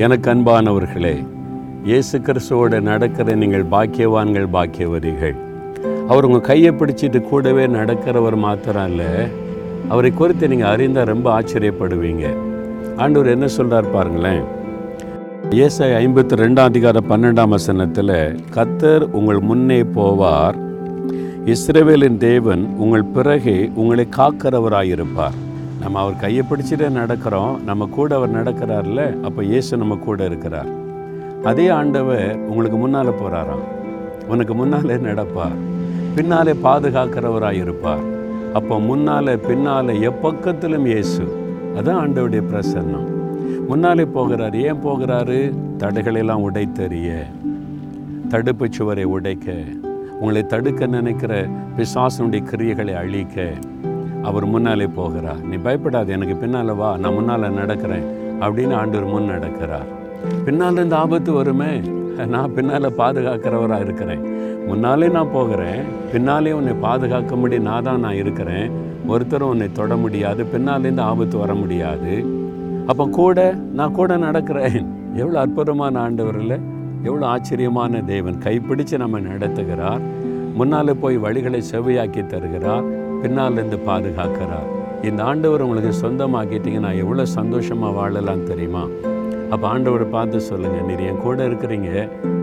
எனக்கு அன்பானவர்களே இயேசு கிறிஸ்துவோடு நடக்கிற நீங்கள் பாக்கியவான்கள் பாக்கியவதிகள். அவர் உங்கள் கையை பிடிச்சிட்டு கூடவே நடக்கிறவர் மாத்திரம் இல்லை அவரை குறித்து நீங்கள் அறிந்தால் ரொம்ப ஆச்சரியப்படுவீங்க. ஆண்டவர் என்ன சொல்கிறார் பாருங்களேன். இயேசை ஐம்பத்தி ரெண்டாம் அதிகார பன்னெண்டாம் வசனத்தில் கத்தர் உங்கள் முன்னே போவார். இஸ்ரவேலின் தேவன் உங்கள் பிறகே உங்களை காக்கிறவராயிருப்பார். நம்ம அவர் கையை பிடிச்சிட்டே நடக்கிறோம். நம்ம கூட அவர் நடக்கிறார்ல அப்போ இயேசு நம்ம கூட இருக்கிறார். அதே ஆண்டவர் உங்களுக்கு முன்னால் போகிறாராம் உனக்கு முன்னாலே நடப்பார். பின்னாலே பாதுகாக்கிறவராக இருப்பார். அப்போ முன்னாலே பின்னாலே எப்பக்கத்திலும் இயேசு. அதுதான் ஆண்டவுடைய பிரசன்னம். முன்னாலே போகிறார். ஏன் போகிறாரு? தடைகளெல்லாம் உடைத்தறிய. தடுப்பு சுவரை உடைக்க. உங்களை தடுக்க நினைக்கிற பிசாசனுடைய கிரியைகளை அழிக்க. அவர் முன்னாலே போகிறார். நீ பயப்படாது எனக்கு பின்னால் வா நான் முன்னால் நடக்கிறேன் அப்படின்னு ஆண்டவர் முன் நடக்கிறார். பின்னால் இருந்து ஆபத்து வருமே நான் பின்னால் பாதுகாக்கிறவராக இருக்கிறேன். முன்னாலே நான் போகிறேன் பின்னாலே உன்னை பாதுகாக்க முடியும் நான் தான் நான் இருக்கிறேன். ஒருத்தரும் உன்னை தொட முடியாது பின்னாலேருந்து ஆபத்து வர முடியாது. அப்போ கூட நான் கூட நடக்கிறேன். எவ்வளோ அற்புதமான ஆண்டவர் இல்லை. எவ்வளோ ஆச்சரியமான தேவன். கைப்பிடிச்சு நம்ம நடத்துகிறார். முன்னால் போய் வழிகளை செவ்வையாக்கி தருகிறார். பின்னாலேருந்து பாதுகாக்கிறார் இந்த ஆண்டவர் உங்களுக்கு சொந்தமாக்கிட்டீங்கன்னா எவ்வளோ சந்தோஷமாக வாழலாம் தெரியுமா? அப்போ ஆண்டவரை பார்த்து சொல்லுங்கள் நீர் என் கூட இருக்கிறீங்க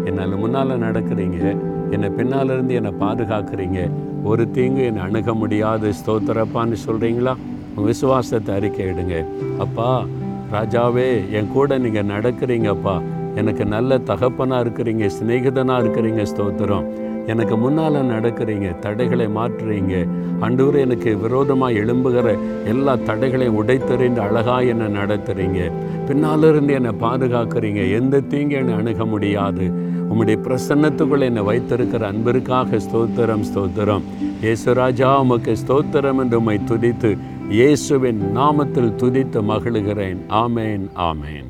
என்னால் முன்னால் நடக்கிறீங்க என்னை பின்னால் இருந்து என்னை பாதுகாக்கிறீங்க. ஒரு தீங்கு என்னை அணுக முடியாது ஸ்தோத்திரப்பான்னு சொல்கிறீங்களா உங்கள் விசுவாசத்தை அறிக்கையிடுங்க அப்பா ராஜாவே என் கூட நீங்கள் நடக்கிறீங்கப்பா. எனக்கு நல்ல தகப்பனாக இருக்கிறீங்க சிநேகிதனாக இருக்கிறீங்க ஸ்தோத்திரம். எனக்கு முன்னால் நடக்கிறீங்க தடைகளை மாற்றுறீங்க. அண்டூர் எனக்கு விரோதமாக எழும்புகிற எல்லா தடைகளையும் உடைத்தறிந்து அழகாக என்னை நடத்துகிறீங்க பின்னாலிருந்து என்னை பாதுகாக்கிறீங்க. எந்த தீங்கு என்னை அணுக முடியாது. உம்முடைய பிரசன்னத்துக்குள்ளே என்னை வைத்திருக்கிற அன்பிற்காக ஸ்தோத்திரம் ஸ்தோத்திரம். இயேசுராஜா உமக்கு ஸ்தோத்திரம் என்று உம்மை துதித்து இயேசுவின் நாமத்தில் துதித்து மகிழுகிறேன். ஆமேன் ஆமேன்.